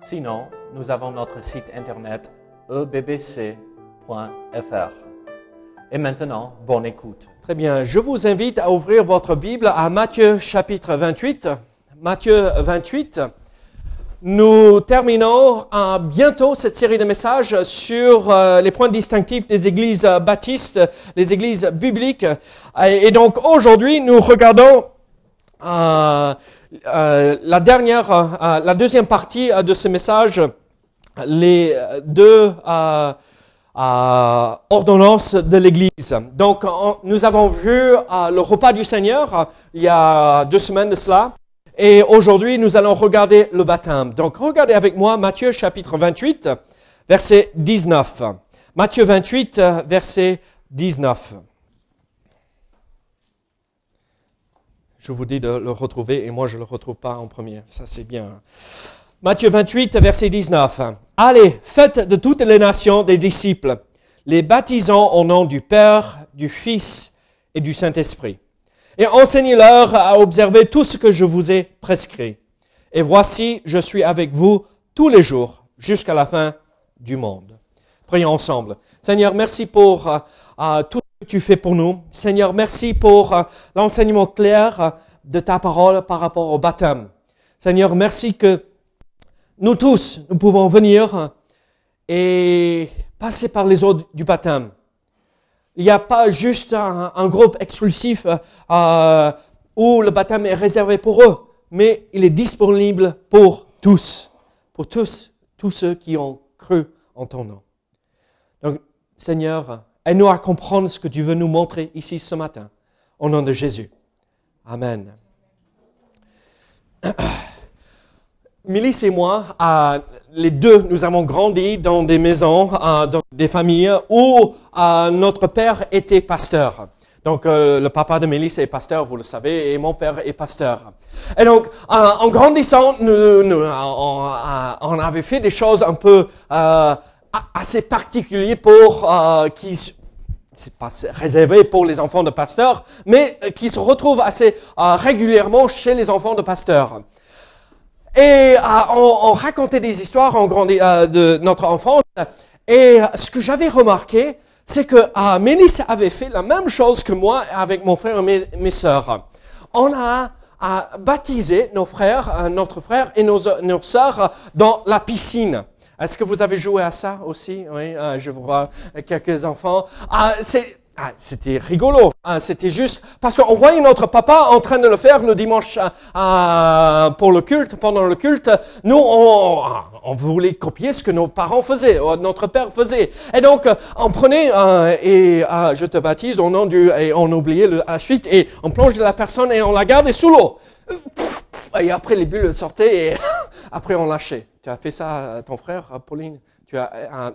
Sinon, nous avons notre site internet ebbc.fr. Et maintenant, bonne écoute. Très bien, je vous invite à ouvrir votre Bible à Matthieu chapitre 28. Matthieu 28. Nous terminons euh, bientôt cette série de messages sur euh, les points distinctifs des églises baptistes, les églises bibliques. Et, donc aujourd'hui, nous regardons euh, la dernière, euh, la deuxième partie de ce message, les deux ordonnances de l'Église. Donc, nous avons vu le repas du Seigneur il y a deux semaines de cela. Et aujourd'hui, nous allons regarder le baptême. Donc, regardez avec moi Matthieu chapitre 28, verset 19. Matthieu 28, verset 19. Je vous dis de le retrouver et moi je ne le retrouve pas en premier. Ça c'est bien. Matthieu 28, verset 19. Allez, faites de toutes les nations des disciples, les baptisant au nom du Père, du Fils et du Saint-Esprit. Et enseignez-leur à observer tout ce que je vous ai prescrit. Et voici, je suis avec vous tous les jours jusqu'à la fin du monde. Prions ensemble. Seigneur, merci pour euh, tout que tu fais pour nous. Seigneur, merci pour euh, l'enseignement clair de ta parole par rapport au baptême. Seigneur, merci que nous tous, nous pouvons venir et passer par les eaux du baptême. Il n'y a pas juste un, groupe exclusif euh, où le baptême est réservé pour eux, mais il est disponible pour tous, pour tous, tous ceux qui ont cru en ton nom. Donc, Seigneur, aide-nous à comprendre ce que tu veux nous montrer ici ce matin, au nom de Jésus. Amen. Milice et moi, les deux, nous avons grandi dans des maisons, euh, dans des familles où euh, notre père était pasteur. Donc euh, le papa de Mélisse est pasteur, vous le savez, et mon père est pasteur. Et donc en grandissant, nous, on, avait fait des choses un peu assez particulières pour qui c'est pas réservé pour les enfants de pasteurs, mais qui se retrouvent assez régulièrement chez les enfants de pasteurs. Et euh, on, on, racontait des histoires en grandi, euh, de notre enfance. Et ce que j'avais remarqué, c'est que euh, Mélisse avait fait la même chose que moi avec mon frère et mes, mes sœurs. On a baptisé nos frères, euh, notre frère et nos, nos sœurs dans la piscine. Est-ce que vous avez joué à ça aussi? Oui, euh, je vois quelques enfants. c'est ah, c'était rigolo. Hein, c'était juste parce qu'on voyait notre papa en train de le faire le dimanche euh, pour le culte, pendant le culte. Nous, on, voulait copier ce que nos parents faisaient, notre père faisait. Et donc, on prenait euh, et euh, je te baptise au nom on oubliait la suite et on plonge la personne et on la gardait sous l'eau. Et après les bulles sortaient et après on lâchait. Tu as fait ça à ton frère, Pauline? Tu as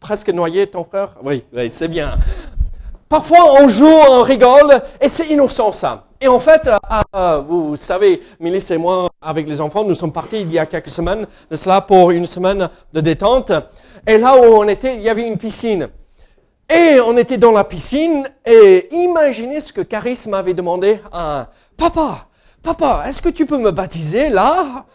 presque noyé ton frère? Oui, c'est bien. Parfois, on joue, on rigole, et c'est innocent ça. Et en fait, euh, euh, vous savez, Mélisse et moi, avec les enfants, nous sommes partis il y a quelques semaines de cela pour une semaine de détente. Et là où on était, il y avait une piscine. Et on était dans la piscine, et imaginez ce que Caris m'avait demandé. Papa, papa, est-ce que tu peux me baptiser là?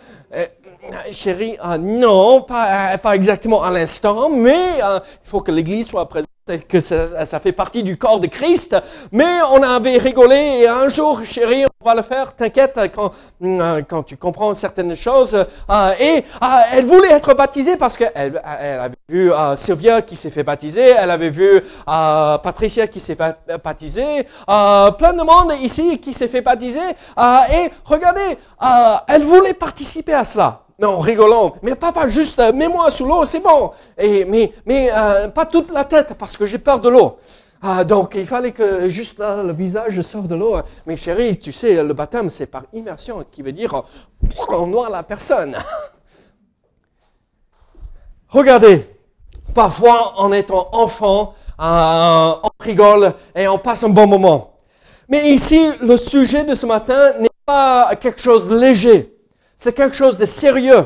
Chérie, non, pas, pas exactement à l'instant, mais il faut que l'Église soit présente que ça, ça, fait partie du corps de Christ, mais on avait rigolé et un jour, chérie, on va le faire, t'inquiète, quand, euh, quand tu comprends certaines choses. Euh, et euh, elle voulait être baptisée parce qu'elle elle avait vu Sylvia qui s'est fait baptiser, elle avait vu Patricia qui s'est baptisée, plein de monde ici qui s'est fait baptiser. et regardez, elle voulait participer à cela. Non, rigolant. Mais papa, juste euh, mets-moi sous l'eau, c'est bon. Et, mais mais euh, pas toute la tête parce que j'ai peur de l'eau. Ah, donc il fallait que juste le visage sorte de l'eau. Mais chérie, tu sais, le baptême, c'est par immersion, qui veut dire on noie la personne. Regardez, parfois en étant enfant, euh, on rigole et on passe un bon moment. Mais ici, le sujet de ce matin n'est pas quelque chose de léger. C'est quelque chose de sérieux.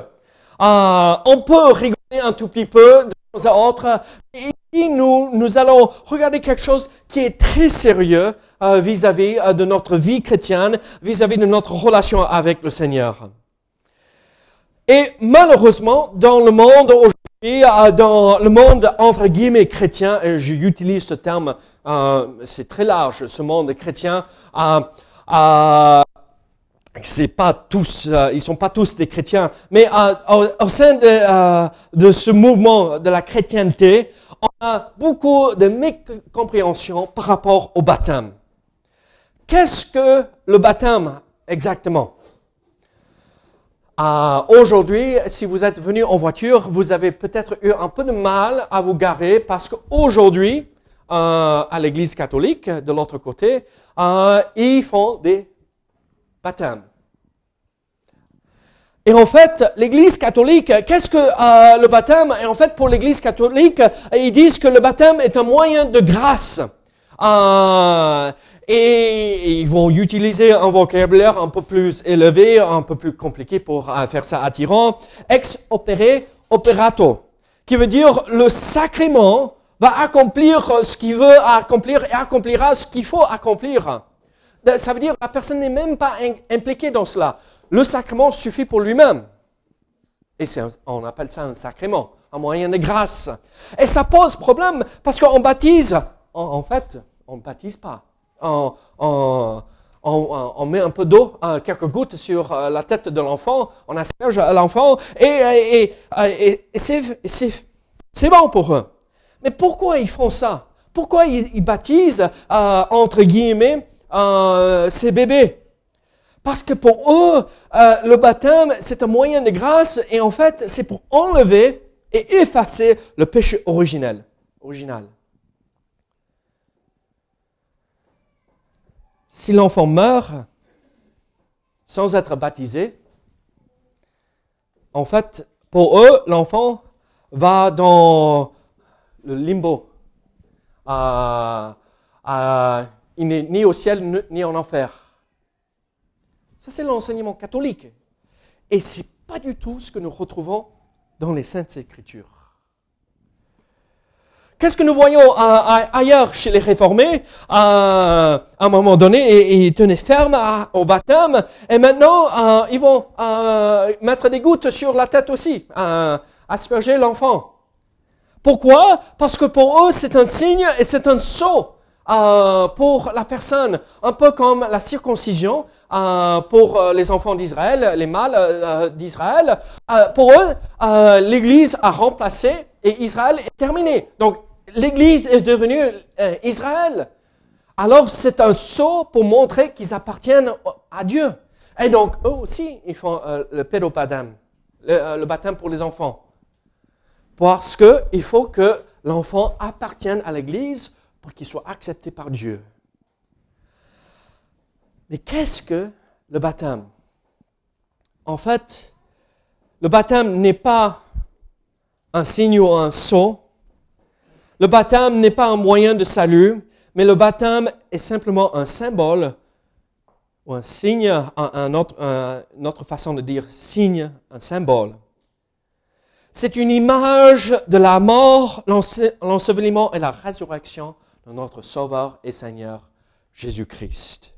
Euh, on peut rigoler un tout petit peu de temps à autre. Ici, nous, nous allons regarder quelque chose qui est très sérieux euh, vis-à-vis -vis de notre vie chrétienne, vis-à-vis -vis de notre relation avec le Seigneur. Et malheureusement, dans le monde aujourd'hui, dans le monde entre guillemets chrétien, et j'utilise ce terme, euh, c'est très large, ce monde chrétien, euh, euh, c'est pas tous, euh, ils sont pas tous des chrétiens, mais au, au, sein de, de, ce mouvement de la chrétienté, on a beaucoup de mécompréhension par rapport au baptême. Qu'est-ce que le baptême exactement? Euh, Aujourd'hui, si vous êtes venu en voiture, vous avez peut-être eu un peu de mal à vous garer parce qu'aujourd'hui, euh, à l'église catholique, de l'autre côté, euh, ils font des baptêmes. Et en fait, l'Église catholique, qu'est-ce que euh, le baptême Et en fait, pour l'Église catholique, ils disent que le baptême est un moyen de grâce. Euh, et ils vont utiliser un vocabulaire un peu plus élevé, un peu plus compliqué pour euh, faire ça attirant. Ex opere operato, qui veut dire le sacrement va accomplir ce qu'il veut accomplir et accomplira ce qu'il faut accomplir. Ça veut dire que la personne n'est même pas impliquée dans cela. Le sacrement suffit pour lui-même. Et on appelle ça un sacrement, un moyen de grâce. Et ça pose problème parce qu'on baptise. En, fait, on ne baptise pas on, met un peu d'eau, euh, quelques gouttes sur euh, la tête de l'enfant, on asperge l'enfant et, c'est bon pour eux. Mais pourquoi ils font ça? Pourquoi ils, baptisent, euh, entre guillemets, ces bébés parce que pour eux, le baptême, c'est un moyen de grâce et en fait, c'est pour enlever et effacer le péché originel. original. si l'enfant meurt sans être baptisé, en fait, pour eux, l'enfant va dans le limbo. Il n'est ni au ciel ni en enfer. Ça, c'est l'enseignement catholique. Et ce n'est pas du tout ce que nous retrouvons dans les Saintes Écritures. Qu'est-ce que nous voyons euh, ailleurs chez les réformés? Euh, À un moment donné, ils, tenaient ferme au baptême, et maintenant, euh, ils vont mettre des gouttes sur la tête aussi, asperger l'enfant. Pourquoi? Parce que pour eux, c'est un signe et c'est un sceau pour la personne, un peu comme la circoncision. pour les enfants d'Israël, les mâles d'Israël, pour eux, l'Église a remplacé et Israël est terminé. Donc, l'Église est devenue euh, Israël. Alors c'est un sceau pour montrer qu'ils appartiennent à Dieu. Et donc eux aussi, ils font euh, le pédopadam, euh, le, baptême pour les enfants. Parce qu'il faut que l'enfant appartienne à l'Église pour qu'il soit accepté par Dieu. Mais qu'est-ce que le baptême? En fait, le baptême n'est pas un signe ou un sceau, le baptême n'est pas un moyen de salut, mais le baptême est simplement un symbole ou un signe, une autre façon de dire signe, un symbole. C'est une image de la mort, l'ensevelissement et la résurrection de notre Sauveur et Seigneur Jésus-Christ.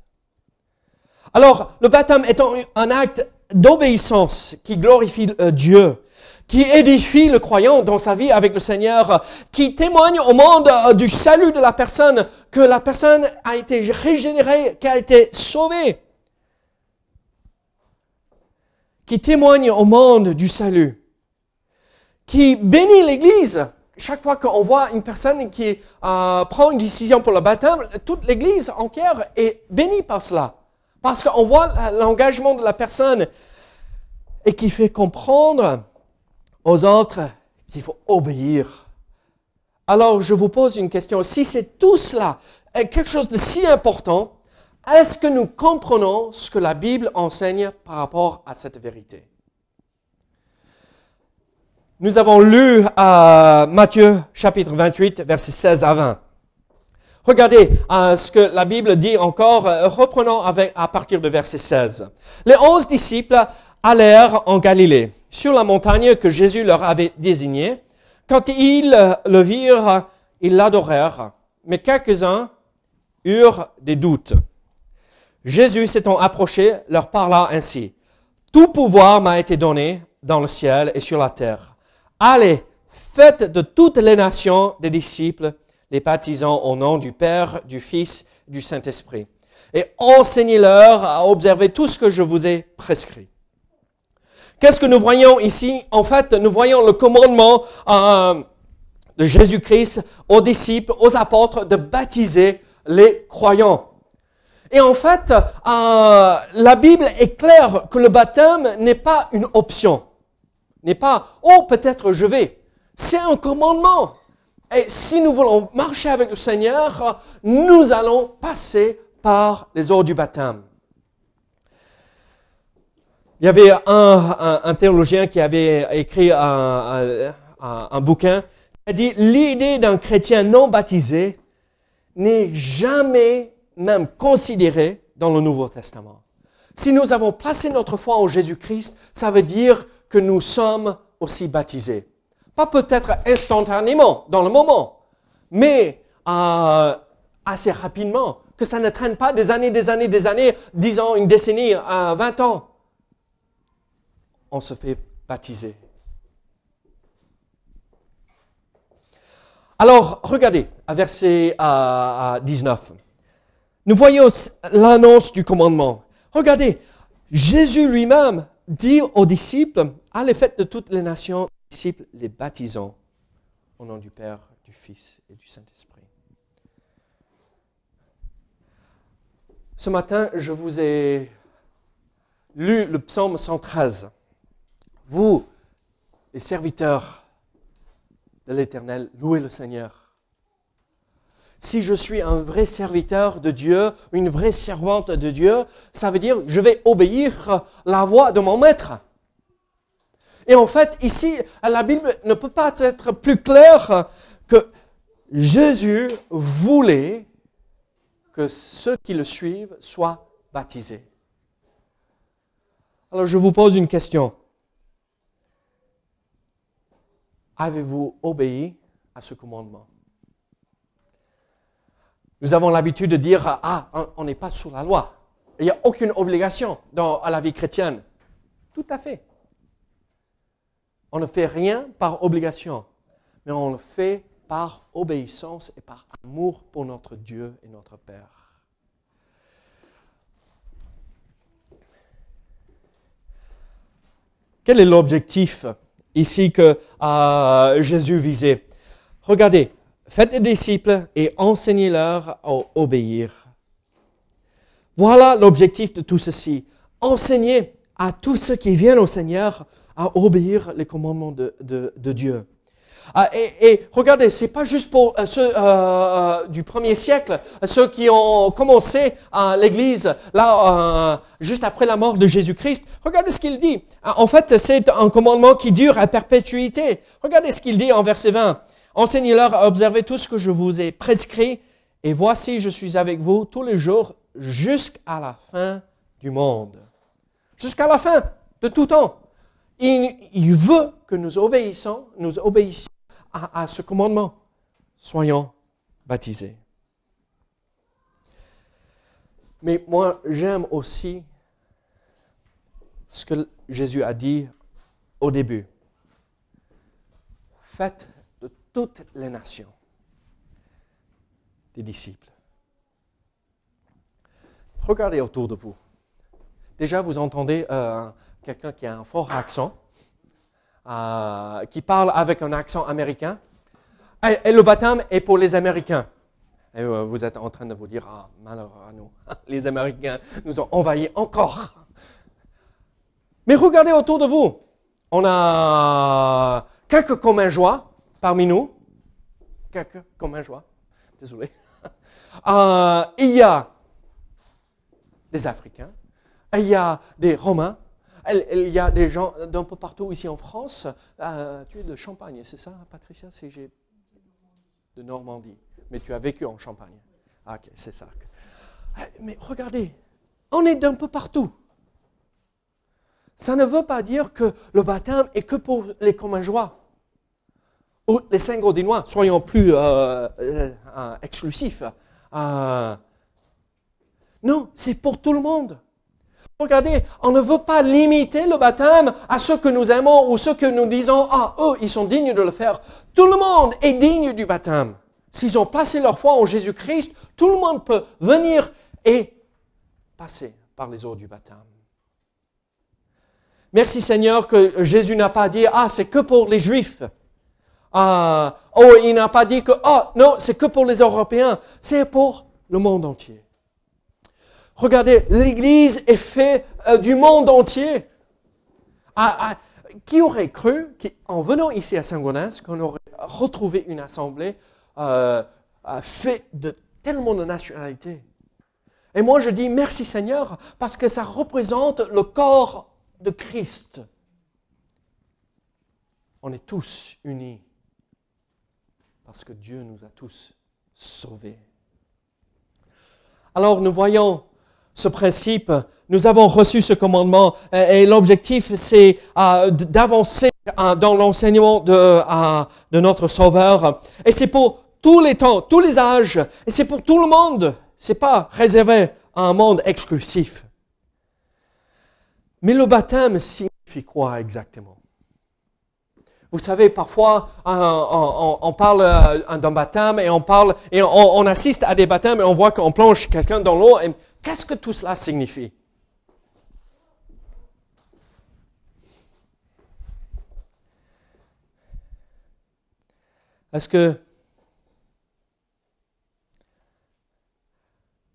Alors, le baptême est un acte d'obéissance qui glorifie euh, Dieu qui édifie le croyant dans sa vie avec le Seigneur, qui témoigne au monde euh, du salut de la personne, que la personne a été régénérée, qu'elle a été sauvée, qui témoigne au monde du salut, qui bénit l'Église. Chaque fois qu'on voit une personne qui euh, prend une décision pour le baptême, toute l'Église entière est bénie par cela. Parce qu'on voit l'engagement de la personne et qui fait comprendre aux autres qu'il faut obéir. Alors je vous pose une question. Si c'est tout cela, quelque chose de si important, est-ce que nous comprenons ce que la Bible enseigne par rapport à cette vérité? Nous avons lu à Matthieu chapitre 28, versets 16 à 20. Regardez euh, ce que la Bible dit encore, euh, reprenons à partir de verset 16. Les onze disciples allèrent en Galilée, sur la montagne que Jésus leur avait désignée. Quand ils le virent, ils l'adorèrent, mais quelques-uns eurent des doutes. Jésus s'étant approché, leur parla ainsi. Tout pouvoir m'a été donné dans le ciel et sur la terre. Allez, faites de toutes les nations des disciples, les baptisant au nom du Père, du Fils, du Saint-Esprit. Et enseignez-leur à observer tout ce que je vous ai prescrit. Qu'est-ce que nous voyons ici? En fait, nous voyons le commandement euh, de Jésus-Christ aux disciples, aux apôtres, de baptiser les croyants. Et en fait, euh, la Bible est claire que le baptême n'est pas une option. N'est pas, oh, peut-être je vais. C'est un commandement. Et si nous voulons marcher avec le Seigneur, nous allons passer par les eaux du baptême. Il y avait un, théologien qui avait écrit un, un bouquin qui a dit l'idée d'un chrétien non baptisé n'est jamais même considérée dans le Nouveau Testament. Si nous avons placé notre foi en Jésus-Christ, ça veut dire que nous sommes aussi baptisés. Pas peut-être instantanément, dans le moment, mais euh, assez rapidement, que ça ne traîne pas des années, des années, des années, dix ans, une décennie, euh, vingt ans. On se fait baptiser. Alors, regardez, à verset 19. Nous voyons l'annonce du commandement. Regardez, Jésus lui-même dit aux disciples, allez faites de toutes les nations, disciples, les baptisons au nom du Père, du Fils et du Saint-Esprit. Ce matin, je vous ai lu le psaume 113. Vous, les serviteurs de l'Éternel, louez le Seigneur si je suis un vrai serviteur de Dieu, une vraie servante de Dieu, ça veut dire je vais obéir la voix de mon maître. Et en fait, ici, la Bible ne peut pas être plus claire que Jésus voulait que ceux qui le suivent soient baptisés. Alors je vous pose une question. Avez-vous obéi à ce commandement? Nous avons l'habitude de dire, ah, on n'est pas sous la loi. Il n'y a aucune obligation à la vie chrétienne. Tout à fait. On ne fait rien par obligation, mais on le fait par obéissance et par amour pour notre Dieu et notre Père. Quel est l'objectif ici que euh, Jésus visait? Regardez, Faites des disciples et enseignez-leur à obéir. Voilà l'objectif de tout ceci. Enseigner à tous ceux qui viennent au Seigneur à obéir les commandements de, Dieu. Ah, et, et, regardez, c'est pas juste pour euh, ceux euh, euh, du premier siècle, ceux qui ont commencé à l'Église là juste après la mort de Jésus-Christ. Regardez ce qu'il dit. Ah, en fait, c'est un commandement qui dure à perpétuité. Regardez ce qu'il dit en verset 20. Enseignez-leur à observer tout ce que je vous ai prescrit, et voici, je suis avec vous tous les jours jusqu'à la fin du monde. Jusqu'à la fin de tout temps. Il, veut que nous obéissons, nous obéissions à, ce commandement. Soyons baptisés. Mais moi, j'aime aussi ce que Jésus a dit au début. Faites toutes les nations des disciples. Regardez autour de vous. Déjà, vous entendez euh, quelqu'un qui a un fort accent, euh, qui parle avec un accent américain. Et, le baptême est pour les Américains. Et euh, vous êtes en train de vous dire, ah, malheur à nous, les Américains nous ont envahis encore. Mais regardez autour de vous. On a quelques communs joie, parmi nous, quelqu'un comme un joie, désolé, euh, il y a des Africains, il y a des Romains, il y a des gens d'un peu partout ici en France. Euh, tu es de Champagne, c'est ça, Patricia? C'est de Normandie. Mais tu as vécu en Champagne. Ah, ok, c'est ça. Mais regardez, on est d'un peu partout. Ça ne veut pas dire que le baptême est que pour les communs joie. Ou les saint gaudinois, soyons plus euh, euh, exclusifs. non, c'est pour tout le monde. Regardez, on ne veut pas limiter le baptême à ceux que nous aimons ou ceux que nous disons, ah, eux, ils sont dignes de le faire. Tout le monde est digne du baptême. S'ils ont placé leur foi en Jésus-Christ, tout le monde peut venir et passer par les eaux du baptême. Merci Seigneur que Jésus n'a pas dit, ah, c'est que pour les Juifs. Ah, oh, il n'a pas dit que, oh, non, c'est que pour les Européens. C'est pour le monde entier. Regardez, l'Église est faite euh, du monde entier. Ah, ah, qui aurait cru qu'en venant ici à Saint-Gonens, qu'on aurait retrouvé une assemblée euh, euh, faite de tellement de nationalités? Et moi, je dis merci Seigneur parce que ça représente le corps de Christ. On est tous unis parce que Dieu nous a tous sauvés. Alors nous voyons ce principe, nous avons reçu ce commandement et l'objectif c'est euh, d'avancer euh, dans l'enseignement de, euh, de notre Sauveur. Et c'est pour tous les temps, tous les âges, et c'est pour tout le monde. C'est pas réservé à un monde exclusif. Mais le baptême signifie quoi exactement? Vous savez, parfois, on, parle d'un baptême et on parle et on, assiste à des baptêmes et on voit qu'on plonge quelqu'un dans l'eau. Qu'est-ce que tout cela signifie? Est-ce que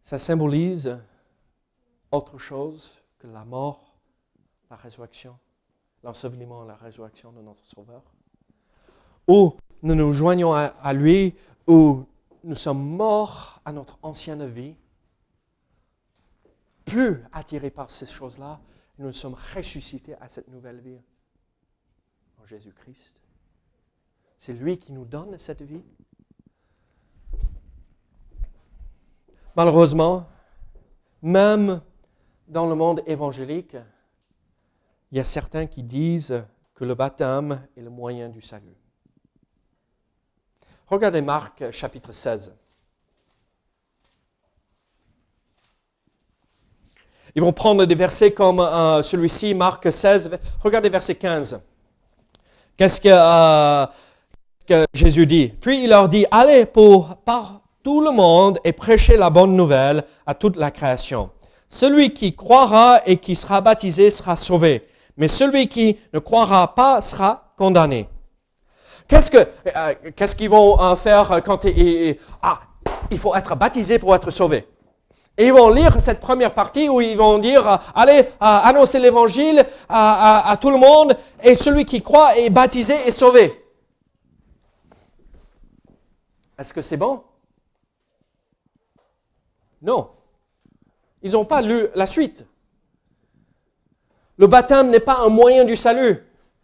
ça symbolise autre chose que la mort, la résurrection, l'ensevelissement et la résurrection de notre Sauveur? Ou nous nous joignons à, à lui, ou nous sommes morts à notre ancienne vie plus attirés par ces choses-là, nous sommes ressuscités à cette nouvelle vie en Jésus-Christ. C'est lui qui nous donne cette vie. Malheureusement, même dans le monde évangélique, il y a certains qui disent que le baptême est le moyen du salut. Regardez Marc chapitre 16. Ils vont prendre des versets comme euh, celui-ci, Marc 16. Regardez verset 15. Qu'est-ce que, euh, que, Jésus dit? Puis il leur dit, allez pour, par tout le monde et prêchez la bonne nouvelle à toute la création. Celui qui croira et qui sera baptisé sera sauvé, mais celui qui ne croira pas sera condamné. Qu'est-ce que, euh, qu'est-ce qu'ils vont faire quand il, ah, il faut être baptisé pour être sauvé? Et ils vont lire cette première partie où ils vont dire, euh, allez, euh, annoncer l'évangile à, tout le monde, et celui qui croit est baptisé et sauvé. Est-ce que c'est bon? Non. Ils n'ont pas lu la suite. Le baptême n'est pas un moyen du salut,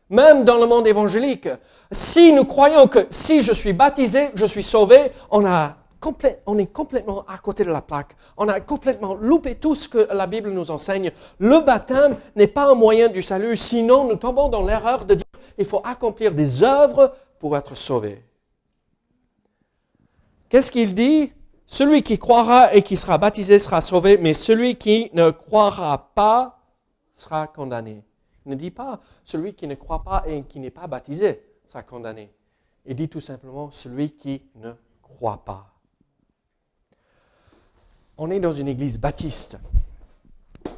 même dans le monde évangélique. Si nous croyons que si je suis baptisé, je suis sauvé, on a on est complètement à côté de la plaque. On a complètement loupé tout ce que la Bible nous enseigne. Le baptême n'est pas un moyen du salut, sinon nous tombons dans l'erreur de dire il faut accomplir des œuvres pour être sauvé. Qu'est-ce qu'il dit? Celui qui croira et qui sera baptisé sera sauvé, mais celui qui ne croira pas sera condamné. Il ne dit pas celui qui ne croit pas et qui n'est pas baptisé sera condamné. Il dit tout simplement celui qui ne croit pas on est dans une église baptiste.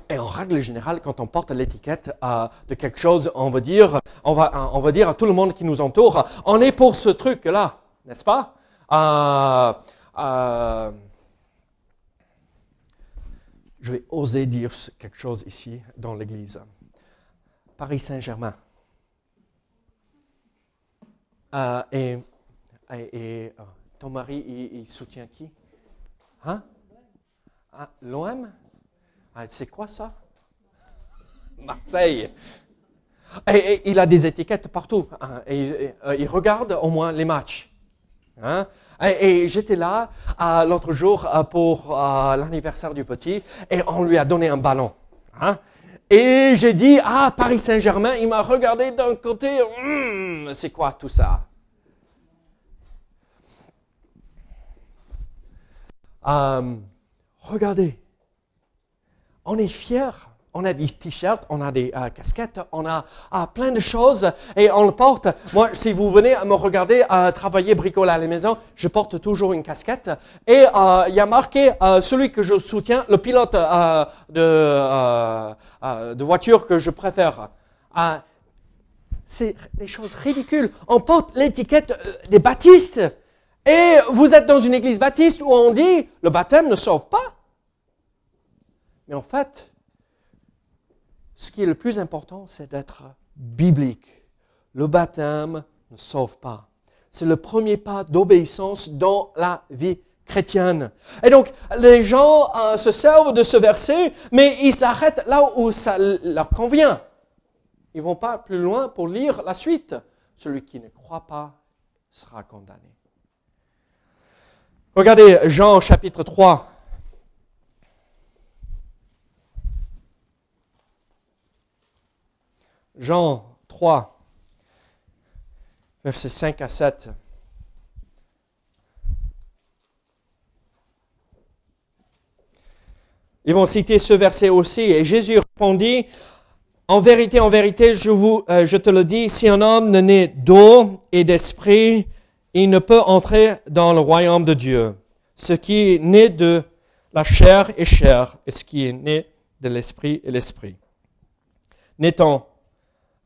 Et en règle générale, quand on porte l'étiquette euh, de quelque chose, on va dire, on va, euh, on va dire à tout le monde qui nous entoure, on est pour ce truc-là, n'est-ce pas? Euh, Je vais oser dire quelque chose ici dans l'église. Paris Saint-Germain. et, et, ton mari, il, il soutient qui? Hein? Ah, L'OM ah, C'est quoi ça? Marseille. Et, il a des étiquettes partout. Et, euh, il regarde au moins les matchs. Hein. Et, j'étais là l'autre jour pour l'anniversaire du petit et on lui a donné un ballon. Hein. Et j'ai dit, ah, Paris Saint-Germain, il m'a regardé d'un côté, hum, c'est quoi tout ça euh, Regardez, on est fiers on a des t-shirts, on a des euh, casquettes, on a euh, plein de choses et on le porte. Moi, si vous venez me regarder euh, travailler bricoler à la maison, je porte toujours une casquette et il y a marqué celui que je soutiens, le pilote de voiture que je préfère. c'est des choses ridicules. On porte l'étiquette des baptistes et vous êtes dans une église baptiste où on dit le baptême ne sauve pas. Mais en fait, ce qui est le plus important, c'est d'être biblique. Le baptême ne sauve pas. C'est le premier pas d'obéissance dans la vie chrétienne. Et donc, les gens euh, se servent de ce verset, mais ils s'arrêtent là où ça leur convient. Ils vont pas plus loin pour lire la suite. Celui qui ne croit pas sera condamné. Regardez Jean chapitre 3, Jean 3, versets 5 à 7. Ils vont citer ce verset aussi. Et Jésus répondit, en vérité, en vérité, je, vous, euh, je te le dis, si un homme ne naît d'eau et d'esprit, il ne peut entrer dans le royaume de Dieu. Ce qui est né de la chair est chair, et ce qui est né de l'esprit est l'esprit. N'étant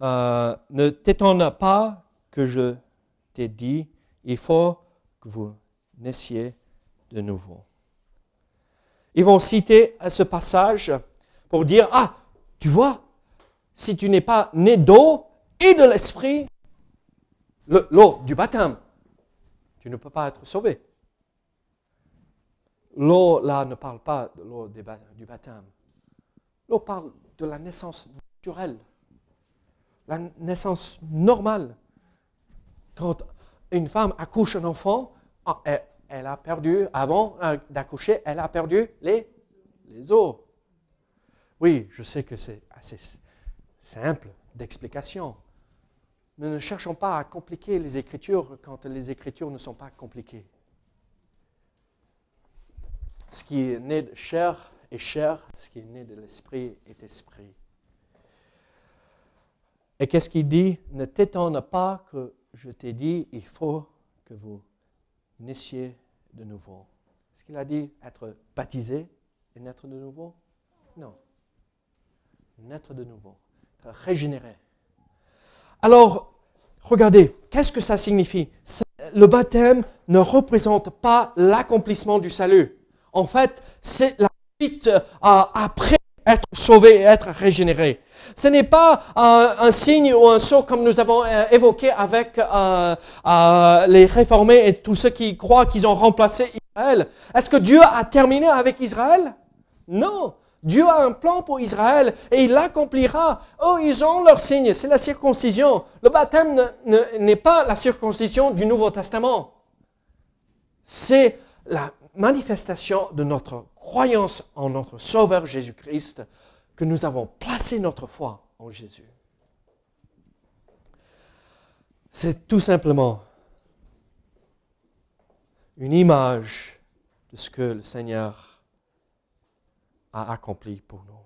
euh, ne t'étonne pas que je t'ai dit, il faut que vous naissiez de nouveau. Ils vont citer ce passage pour dire, ah, tu vois, si tu n'es pas né d'eau et de l'esprit, l'eau du baptême, tu ne peux pas être sauvé. L'eau, là, ne parle pas de l'eau du baptême. L'eau parle de la naissance naturelle la naissance normale. Quand une femme accouche un enfant, ah, elle, a perdu, avant euh, d'accoucher, elle a perdu les, os. Oui, je sais que c'est assez simple d'explication. Mais ne cherchons pas à compliquer les Écritures quand les Écritures ne sont pas compliquées. Ce qui est né de chair est chair, ce qui est né de l'esprit est esprit. Et qu'est-ce qu'il dit? Ne t'étonne pas que je t'ai dit, il faut que vous naissiez de nouveau. Est-ce qu'il a dit être baptisé et naître de nouveau? Non. Naître de nouveau, être régénéré. Alors, regardez, qu'est-ce que ça signifie? Le baptême ne représente pas l'accomplissement du salut. En fait, c'est la suite euh, après être sauvé être régénéré. Ce n'est pas euh, un signe ou un saut comme nous avons euh, évoqué avec euh, les réformés et tous ceux qui croient qu'ils ont remplacé Israël. Est-ce que Dieu a terminé avec Israël? Non. Dieu a un plan pour Israël et il l'accomplira. Oh, ils ont leur signe, c'est la circoncision. Le baptême n'est pas la circoncision du Nouveau Testament. C'est la manifestation de notre croyance en notre Sauveur Jésus-Christ que nous avons placé notre foi en Jésus. C'est tout simplement une image de ce que le Seigneur a accompli pour nous.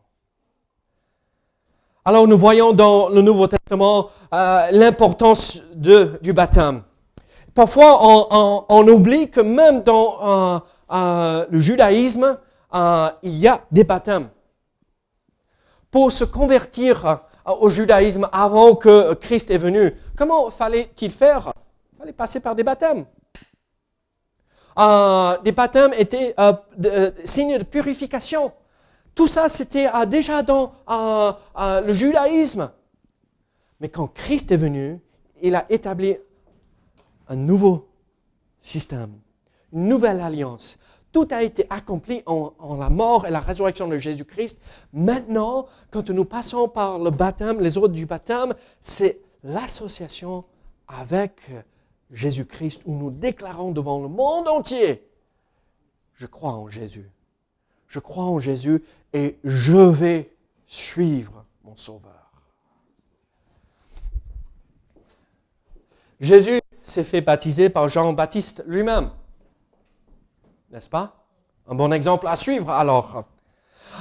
Alors nous voyons dans le Nouveau Testament euh, l'importance du baptême. Parfois on, oublie que même dans euh, euh, le judaïsme, il y a des baptêmes. Pour se convertir euh, au judaïsme avant que Christ est venu, comment fallait-il faire? Il fallait passer par des baptêmes. Euh, des baptêmes étaient euh, euh signes de purification. Tout ça, c'était déjà dans le judaïsme. Mais quand Christ est venu, il a établi un nouveau système, une nouvelle alliance tout a été accompli en, la mort et la résurrection de Jésus-Christ. Maintenant, quand nous passons par le baptême, les ordres du baptême, c'est l'association avec Jésus-Christ où nous déclarons devant le monde entier, je crois en Jésus. Je crois en Jésus et je vais suivre mon Sauveur. Jésus s'est fait baptiser par Jean-Baptiste lui-même. N'est-ce pas? Un bon exemple à suivre alors.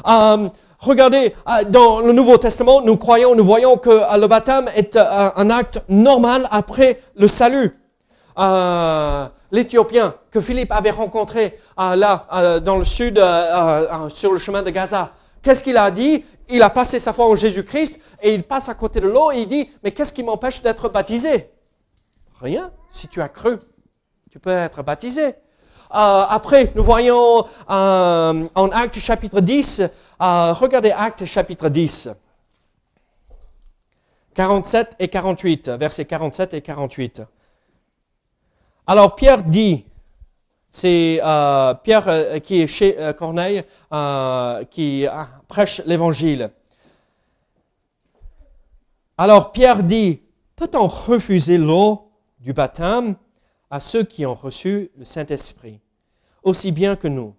Euh, regardez, euh, dans le Nouveau Testament, nous croyons, nous voyons que euh, le baptême est un acte normal après le salut. L'Éthiopien que Philippe avait rencontré là, dans le sud, sur le chemin de Gaza, qu'est-ce qu'il a dit? Il a passé sa foi en Jésus-Christ et il passe à côté de l'eau et il dit, mais qu'est-ce qui m'empêche d'être baptisé? Rien. Si tu as cru, tu peux être baptisé. Euh, après, nous voyons euh, en Acte chapitre 10, euh, regardez Acte chapitre 10, 47 et 48, versets 47 et 48. Alors Pierre dit, c'est Pierre qui est chez Corneille, qui prêche l'évangile. Alors Pierre dit, peut-on refuser l'eau du baptême? À ceux qui ont reçu le Saint-Esprit, aussi bien que nous.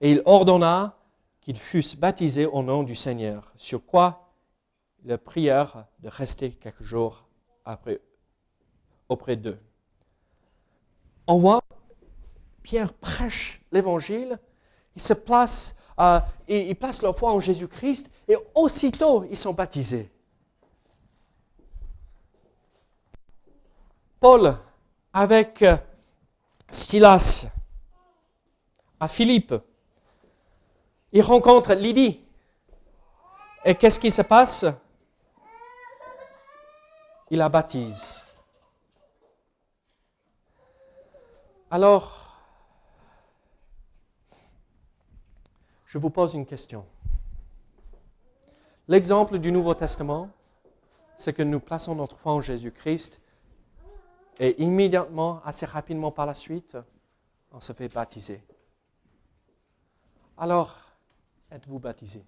Et il ordonna qu'ils fussent baptisés au nom du Seigneur, sur quoi ils prièrent de rester quelques jours auprès d'eux. On voit, Pierre prêche l'évangile, il se place, euh, il place leur foi en Jésus-Christ, et aussitôt ils sont baptisés. Paul avec euh, Silas à Philippe. Il rencontre Lydie. Et qu'est-ce qui se passe? Il la baptise. Alors, je vous pose une question. L'exemple du Nouveau Testament, c'est que nous plaçons notre foi en Jésus-Christ et immédiatement, assez rapidement par la suite, on se fait baptiser. Alors, êtes-vous baptisé?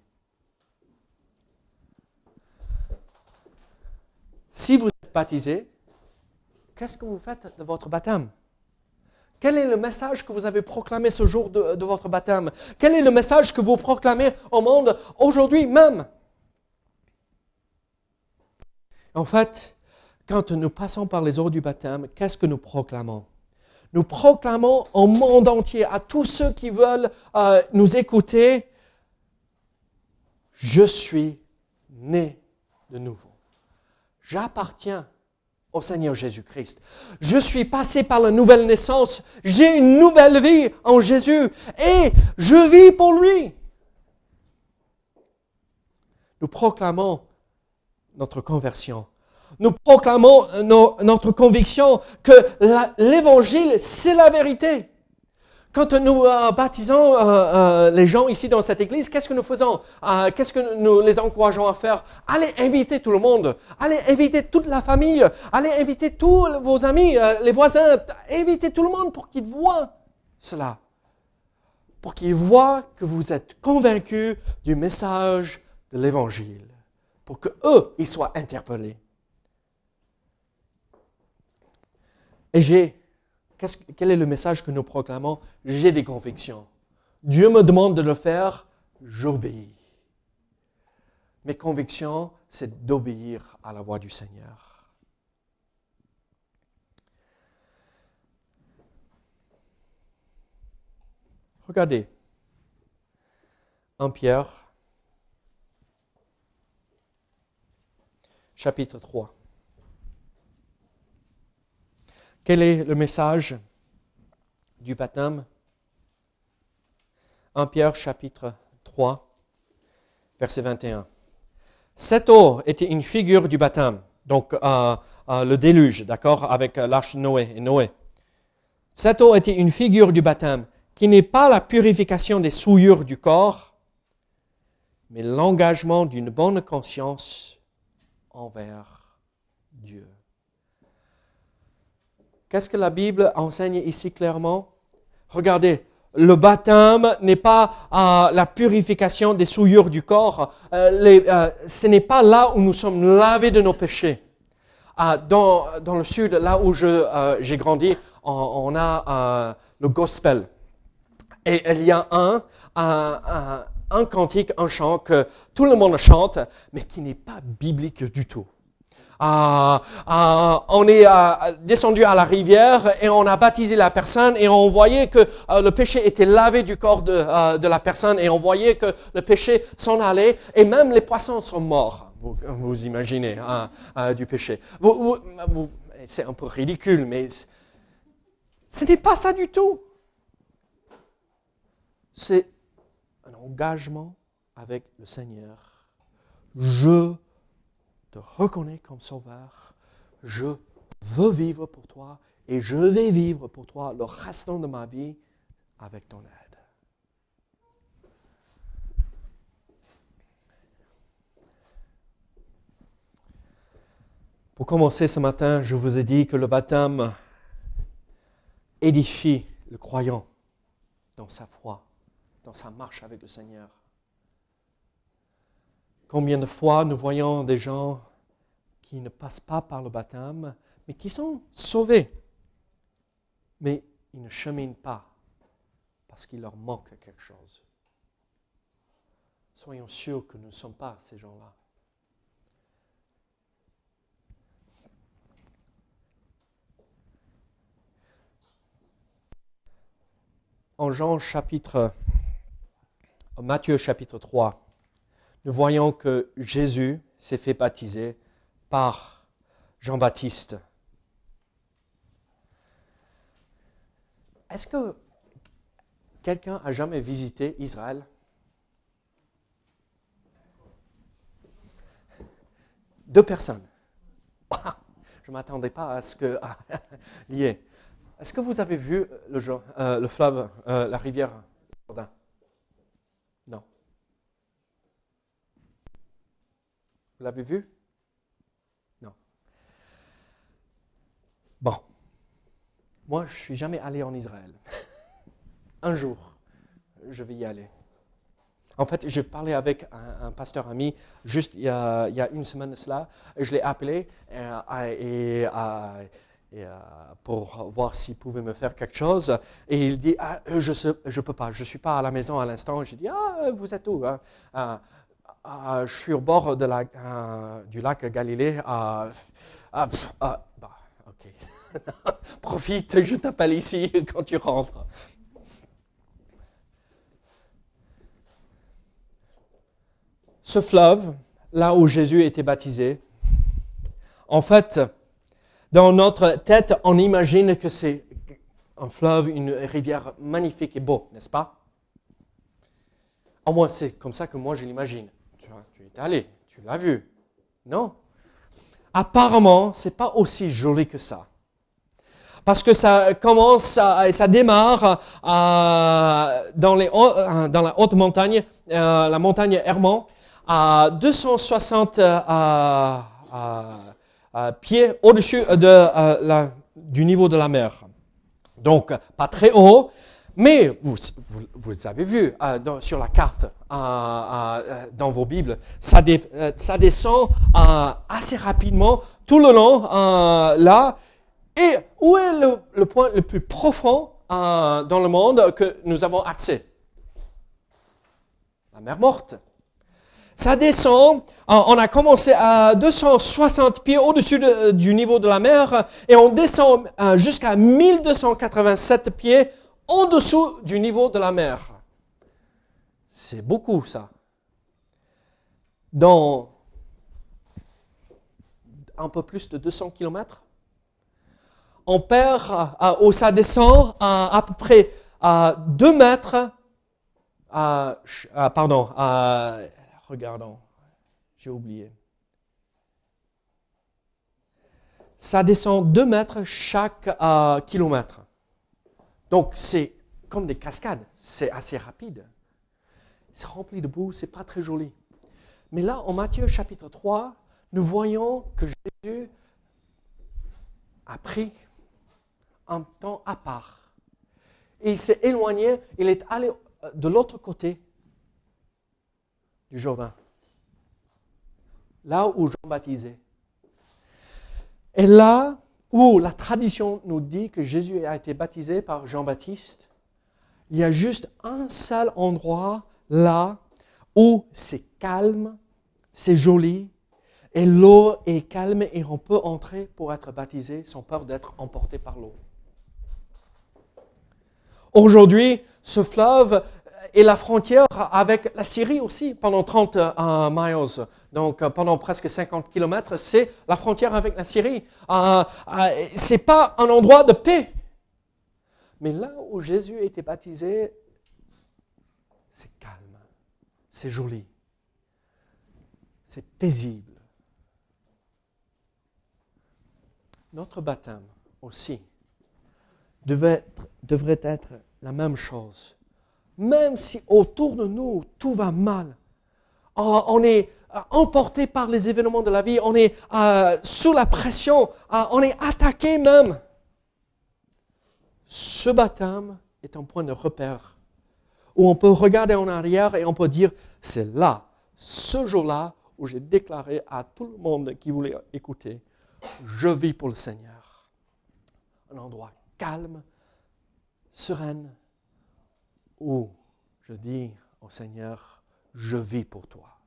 Si vous êtes baptisé, qu'est-ce que vous faites de votre baptême? Quel est le message que vous avez proclamé ce jour de, votre baptême? Quel est le message que vous proclamez au monde aujourd'hui même? En fait, quand nous passons par les eaux du baptême, qu'est-ce que nous proclamons? Nous proclamons au monde entier, à tous ceux qui veulent euh, nous écouter, je suis né de nouveau. J'appartiens au Seigneur Jésus-Christ. Je suis passé par la nouvelle naissance. J'ai une nouvelle vie en Jésus et je vis pour lui. Nous proclamons notre conversion nous proclamons notre conviction que l'évangile, c'est la vérité. Quand nous euh, baptisons euh, euh, les gens ici dans cette église, qu'est-ce que nous faisons? Qu'est-ce que nous les encourageons à faire? Allez inviter tout le monde, allez inviter toute la famille, allez inviter tous vos amis, les voisins, invitez tout le monde pour qu'ils voient cela, pour qu'ils voient que vous êtes convaincus du message de l'évangile, pour que eux ils soient interpellés. Et j'ai, quel est le message que nous proclamons? J'ai des convictions. Dieu me demande de le faire, j'obéis. Mes convictions, c'est d'obéir à la voix du Seigneur. Regardez, en Pierre, chapitre 3. Quel est le message du baptême? 1 Pierre chapitre 3, verset 21. Cette eau était une figure du baptême, donc euh, euh, le déluge, d'accord, avec euh, l'arche Noé et Noé. Cette eau était une figure du baptême qui n'est pas la purification des souillures du corps, mais l'engagement d'une bonne conscience envers Dieu. Qu'est-ce que la Bible enseigne ici clairement? Regardez, Le baptême n'est pas euh, la purification des souillures du corps. Euh, euh, ce n'est pas là où nous sommes lavés de nos péchés. Dans, dans le sud, là où j'ai grandi, on, on a le gospel. Et il y a un, un, un cantique, un chant que tout le monde chante, mais qui n'est pas biblique du tout. On est descendu à la rivière et on a baptisé la personne et on voyait que euh, le péché était lavé du corps de, euh, de la personne et on voyait que le péché s'en allait et même les poissons sont morts. Vous, imaginez hein, euh, du péché. C'est un peu ridicule, mais ce n'est pas ça du tout. C'est un engagement avec le Seigneur. Je te reconnais comme sauveur. Je veux vivre pour toi et je vais vivre pour toi le restant de ma vie avec ton aide. Pour commencer ce matin, je vous ai dit que le baptême édifie le croyant dans sa foi, dans sa marche avec le Seigneur. Combien de fois nous voyons des gens qui ne passent pas par le baptême, mais qui sont sauvés, mais ils ne cheminent pas parce qu'il leur manque quelque chose. Soyons sûrs que nous ne sommes pas ces gens-là. En Jean chapitre, en Matthieu chapitre 3, nous voyons que Jésus s'est fait baptiser par Jean-Baptiste. Est-ce que quelqu'un a jamais visité Israël? Deux personnes. Je ne m'attendais pas à ce que lié. Est-ce que vous avez vu le, euh, le fleuve, euh, la rivière Jourdain Non. Vous l'avez vu? Non. Bon. Moi, je suis jamais allé en Israël. Un jour, je vais y aller. En fait, j'ai parlé avec un, pasteur ami juste il y, a, une semaine cela. Je l'ai appelé euh, euh, pour voir s'il pouvait me faire quelque chose. Et il dit, ah, je ne peux pas, je ne suis pas à la maison à l'instant. J'ai dit, ah, vous êtes où hein? Ah, ah, Je suis au bord euh, du lac Galilée. Ah, ah, ah, bah. Profite, je t'appelle ici quand tu rentres. Ce fleuve, là où Jésus était baptisé, en fait, dans notre tête, on imagine que c'est un fleuve, une rivière magnifique et beau, n'est-ce pas? Au moins, c'est comme ça que moi je l'imagine. Vois, tu l'as vu. Non? Apparemment, c'est pas aussi joli que ça. Parce que ça commence, à- ça démarre euh, dans, la haute montagne, euh, la montagne Hermon, à 260 euh, pieds au-dessus du niveau de la mer. Donc, pas très haut, mais vous, vous, vous avez vu euh, sur la carte, euh, euh, dans vos Bibles, ça, descend assez rapidement tout le long là. Et où est le, point le plus profond dans le monde que nous avons accès? La mer morte. Ça descend, on a commencé à 260 pieds au-dessus de- du niveau de la mer et on descend jusqu'à 1287 pieds en dessous du niveau de la mer. C'est beaucoup ça. Dans un peu plus de 200 kilomètres, on perd, ou ça descend à, à peu près à 2 mètres, euh, pardon, regardons, j'ai oublié. Ça descend 2 mètres chaque euh, kilomètre. Donc c'est comme des cascades, c'est assez rapide. C'est rempli de boue, c'est pas très joli. Mais là, en Matthieu chapitre 3, nous voyons que Jésus a pris un temps à part. et il s'est éloigné, il est allé euh, de l'autre côté du Jourdain, là où Jean baptisait. Et là où la tradition nous dit que Jésus a été baptisé par Jean-Baptiste, il y a juste un seul endroit là où c'est calme, c'est joli, et l'eau est calme et on peut entrer pour être baptisé sans peur d'être emporté par l'eau. Aujourd'hui, ce fleuve est la frontière avec la Syrie aussi pendant 30 euh, miles. Donc euh, pendant presque 50 kilomètres, c'est la frontière avec la Syrie. Euh, c'est pas un endroit de paix. Mais là où Jésus a été baptisé, c'est calme, c'est joli, c'est paisible. notre baptême aussi devrait être, devrait être la même chose. Même si autour de nous tout va mal, on est euh, emporté par les événements de la vie, on est euh, sous la pression, euh, on est attaqué même. Ce baptême est un point de repère où on peut regarder en arrière et on peut dire, c'est là, ce jour-là, où j'ai déclaré à tout le monde qui voulait écouter, je vis pour le Seigneur. Un endroit calme, serein, où je dis au Seigneur, je vis pour toi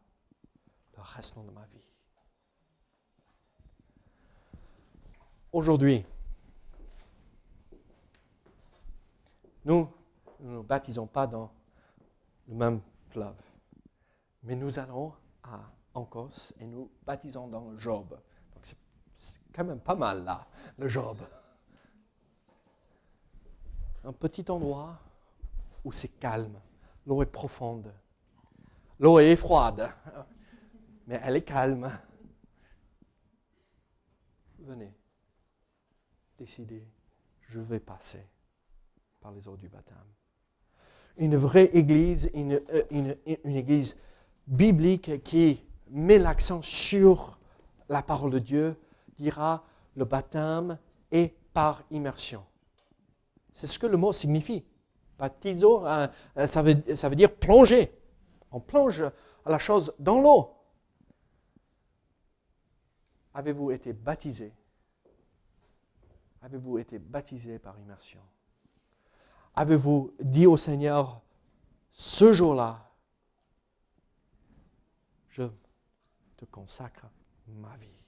le restant de ma vie. Aujourd'hui, nous ne nous baptisons pas dans le même fleuve, mais nous allons à Ancos et nous baptisons dans le Job quand même pas mal là, le Job. Un petit endroit où c'est calme, l'eau est profonde, l'eau est froide, mais elle est calme. Venez, décidez, je vais passer par les eaux du baptême. Une vraie église, une, euh, église biblique qui met l'accent sur la parole de Dieu, dira le baptême est par immersion. C'est ce que le mot signifie. Baptizo, euh, euh, ça veut dire plonger. On plonge la chose dans l'eau. Avez-vous été baptisé? Avez-vous été baptisé par immersion? Avez-vous dit au Seigneur, ce jour-là, je te consacre ma vie?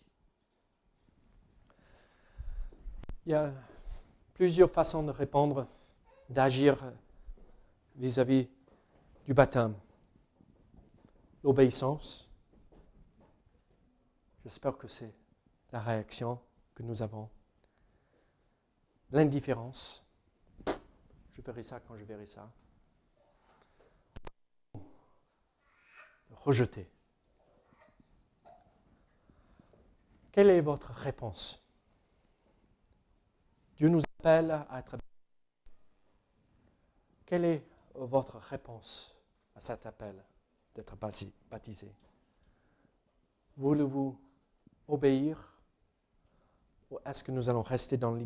Il y a plusieurs façons de répondre, d'agir vis-à-vis du baptême. L'obéissance. J'espère que c'est la réaction que nous avons. L'indifférence. Je ferai ça quand je verrai ça. Rejeter. Quelle est votre réponse? Dieu nous appelle à être. Quelle est votre réponse à cet appel d'être baptisé? Voulez-vous obéir? Ou est-ce que nous allons rester dans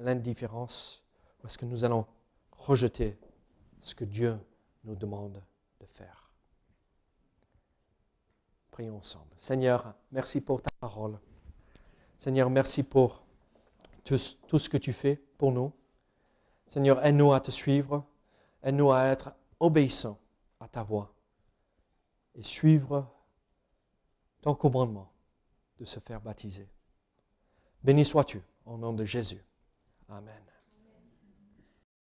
l'indifférence? Ou est-ce que nous allons rejeter ce que Dieu nous demande de faire? Prions ensemble. Seigneur, merci pour ta parole. Seigneur, merci pour tout, ce que tu fais pour nous. Seigneur, aide-nous à te suivre, aide-nous à être obéissants à ta voix et suivre ton commandement de se faire baptiser. Béni sois-tu au nom de Jésus. Amen.